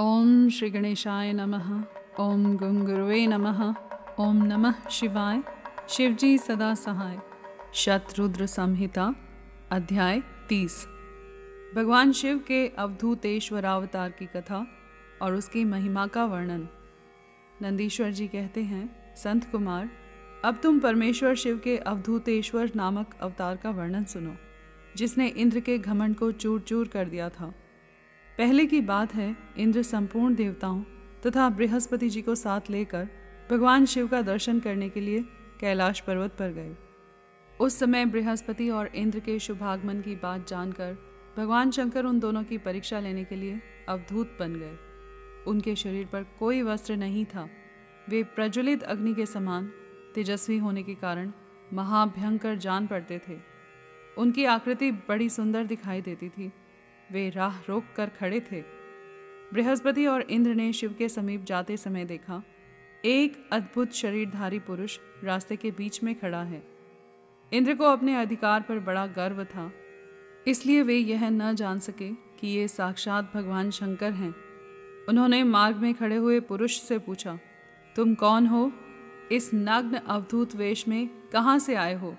ओम श्री गणेशाय नमः। ओम गंग नमः। ओम नमः शिवाय। शिवजी सदा सहाय। शत्रुद्र संहिता, अध्याय तीस। भगवान शिव के अवधूतेश्वरावतार की कथा और उसकी महिमा का वर्णन। नंदीश्वर जी कहते हैं, संत कुमार, अब तुम परमेश्वर शिव के अवधूतेश्वर नामक अवतार का वर्णन सुनो, जिसने इंद्र के घमंड को चूर चूर कर दिया था। पहले की बात है, इंद्र संपूर्ण देवताओं तथा बृहस्पति जी को साथ लेकर भगवान शिव का दर्शन करने के लिए कैलाश पर्वत पर गए। उस समय बृहस्पति और इंद्र के शुभागमन की बात जानकर भगवान शंकर उन दोनों की परीक्षा लेने के लिए अवधूत बन गए। उनके शरीर पर कोई वस्त्र नहीं था। वे प्रज्वलित अग्नि के समान तेजस्वी होने के कारण महाभयंकर जान पड़ते थे। उनकी आकृति बड़ी सुंदर दिखाई देती थी। वे राह रोक कर खड़े थे। बृहस्पति और इंद्र ने शिव के समीप जाते समय देखा, एक अद्भुत शरीरधारी पुरुष रास्ते के बीच में खड़ा है। इंद्र को अपने अधिकार पर बड़ा गर्व था, इसलिए वे यह न जान सके कि ये साक्षात भगवान शंकर हैं। उन्होंने मार्ग में खड़े हुए पुरुष से पूछा, तुम कौन हो? इस नग्न अवधूत वेश में कहाँ से आए हो?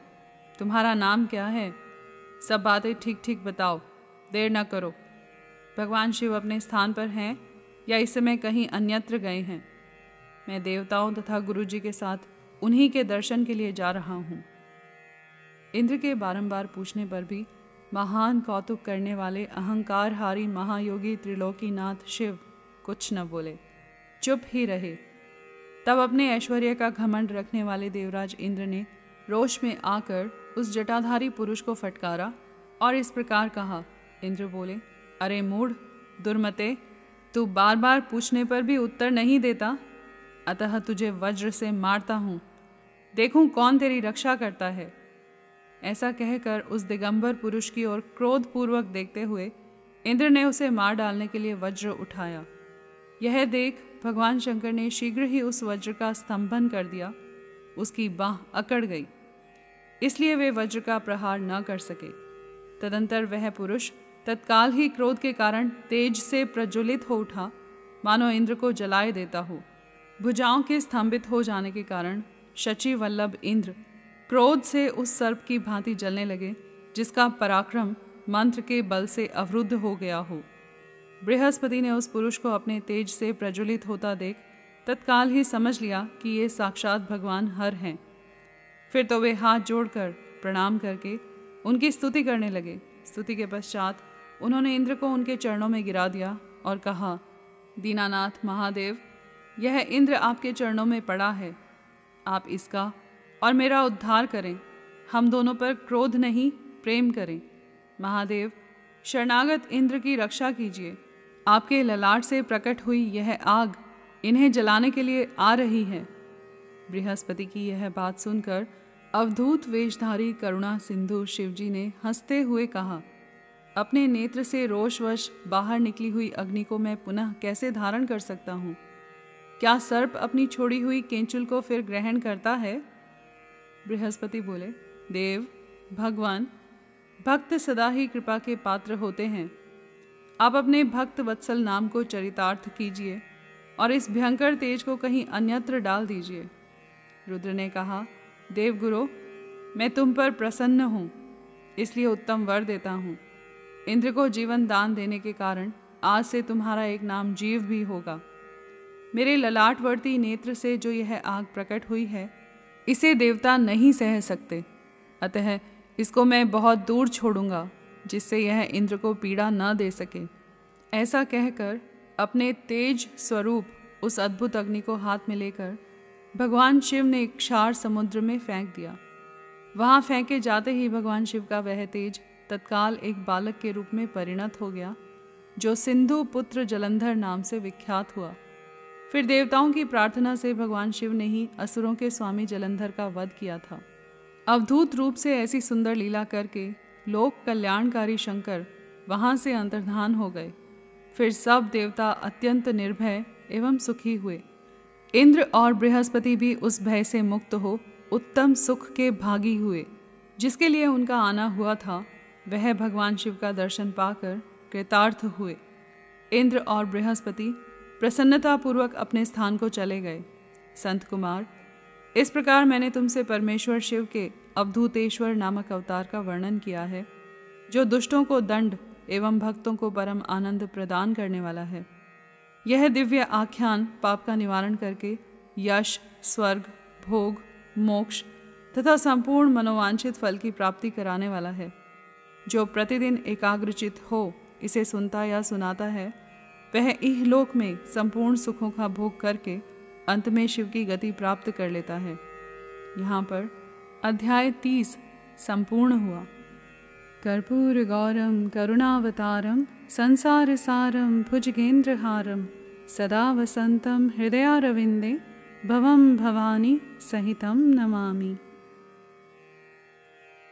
तुम्हारा नाम क्या है? सब बातें ठीक ठीक बताओ। देर न करो। भगवान शिव अपने स्थान पर हैं या इस समय कहीं अन्यत्र गए हैं। मैं देवताओं तथा गुरु जी के साथ उन्हीं के दर्शन के लिए जा रहा हूँ। इंद्र के बारंबार पूछने पर भी महान कौतुक करने वाले अहंकारहारी महायोगी त्रिलोकीनाथ शिव कुछ न बोले। चुप ही रहे। तब अपने ऐश्वर्य का घमंड रखने वाले देवराज इंद्र ने रोष में आकर उस जटाधारी पुरुष को फटकारा और इस प्रकार कहा इंद्र बोले, अरे मूढ़, दुर्मते, तू बार बार पूछने पर भी उत्तर नहीं देता। अतः तुझे वज्र से मारता हूँ। देखूँ कौन तेरी रक्षा करता है। ऐसा कहकर उस दिगंबर पुरुष की ओर क्रोधपूर्वक देखते हुए इंद्र ने उसे मार डालने के लिए वज्र उठाया। यह देख भगवान शंकर ने शीघ्र ही उस वज्र का स्तंभन कर दिया। उसकी बाह अकड़ गई। इसलिए वे वज्र का प्रहार न कर सके। तदंतर वह पुरुष तत्काल ही क्रोध के कारण तेज से प्रज्वलित हो उठा। मानो इंद्र को जलाए देता हो। भुजाओं के स्तंभित हो जाने के कारण शचि वल्लभ इंद्र क्रोध से उस सर्प की भांति जलने लगे, जिसका पराक्रम मंत्र के बल से अवरुद्ध हो गया हो। बृहस्पति ने उस पुरुष को अपने तेज से प्रज्वलित होता देख तत्काल ही समझ लिया कि ये साक्षात भगवान हर हैं। फिर तो वे हाथ जोड़कर प्रणाम करके उनकी स्तुति करने लगे। स्तुति के पश्चात उन्होंने इंद्र को उनके चरणों में गिरा दिया और कहा, दीनानाथ महादेव, यह इंद्र आपके चरणों में पड़ा है। आप इसका और मेरा उद्धार करें। हम दोनों पर क्रोध नहीं, प्रेम करें। महादेव, शरणागत इंद्र की रक्षा कीजिए। आपके ललाट से प्रकट हुई यह आग इन्हें जलाने के लिए आ रही है बृहस्पति की यह बात सुनकर अवधूत वेशधारी करुणा सिंधु शिवजी ने हँसते हुए कहा अपने नेत्र से रोषवश बाहर निकली हुई अग्नि को मैं पुनः कैसे धारण कर सकता हूँ? क्या सर्प अपनी छोड़ी हुई केंचुल को फिर ग्रहण करता है? बृहस्पति बोले, देव, भगवान, भक्त सदा ही कृपा के पात्र होते हैं। आप अपने भक्त वत्सल नाम को चरितार्थ कीजिए और इस भयंकर तेज को कहीं अन्यत्र डाल दीजिए। रुद्र ने कहा देवगुरु मैं तुम पर प्रसन्न हूँ, इसलिए उत्तम वर देता हूँ। इंद्र को जीवन दान देने के कारण आज से तुम्हारा एक नाम जीव भी होगा। मेरे ललाटवर्ती नेत्र से जो यह आग प्रकट हुई है, इसे देवता नहीं सह सकते। अतः इसको मैं बहुत दूर छोड़ूँगा, जिससे यह इंद्र को पीड़ा न दे सके। ऐसा कहकर अपने तेज स्वरूप उस अद्भुत अग्नि को हाथ में लेकर भगवान शिव ने क्षार समुद्र में फेंक दिया। वहाँ फेंके जाते ही भगवान शिव का वह तेज तत्काल एक बालक के रूप में परिणत हो गया, जो सिंधु पुत्र जलंधर नाम से विख्यात हुआ। फिर देवताओं की प्रार्थना से भगवान शिव ने ही असुरों के स्वामी जलंधर का वध किया था। अवधूत रूप से ऐसी सुंदर लीला करके लोक कल्याणकारी शंकर वहाँ से अंतर्धान हो गए। फिर सब देवता अत्यंत निर्भय एवं सुखी हुए। इंद्र और बृहस्पति भी उस भय से मुक्त हो, उत्तम सुख के भागी हुए, जिसके लिए उनका आना हुआ था। वह भगवान शिव का दर्शन पाकर कृतार्थ हुए। इंद्र और बृहस्पति प्रसन्नतापूर्वक अपने स्थान को चले गए। संत कुमार, इस प्रकार मैंने तुमसे परमेश्वर शिव के अवधूतेश्वर नामक अवतार का वर्णन किया है, जो दुष्टों को दंड एवं भक्तों को परम आनंद प्रदान करने वाला है। यह दिव्य आख्यान पाप का निवारण करके यश, स्वर्ग, भोग, मोक्ष तथा संपूर्ण मनोवांछित फल की प्राप्ति कराने वाला है। जो प्रतिदिन एकाग्रचित हो, इसे सुनता या सुनाता है, वह इहलोक में संपूर्ण सुखों का भोग करके अंत में शिव की गति प्राप्त कर लेता है। यहाँ पर अध्याय तीस संपूर्ण हुआ। कर्पूर गौरम, करुणावतारम, संसार सारम भुजगेंद्रहारम सदा वसन्तं हृदयारविंदे भवं भवानी सहितं नमामि।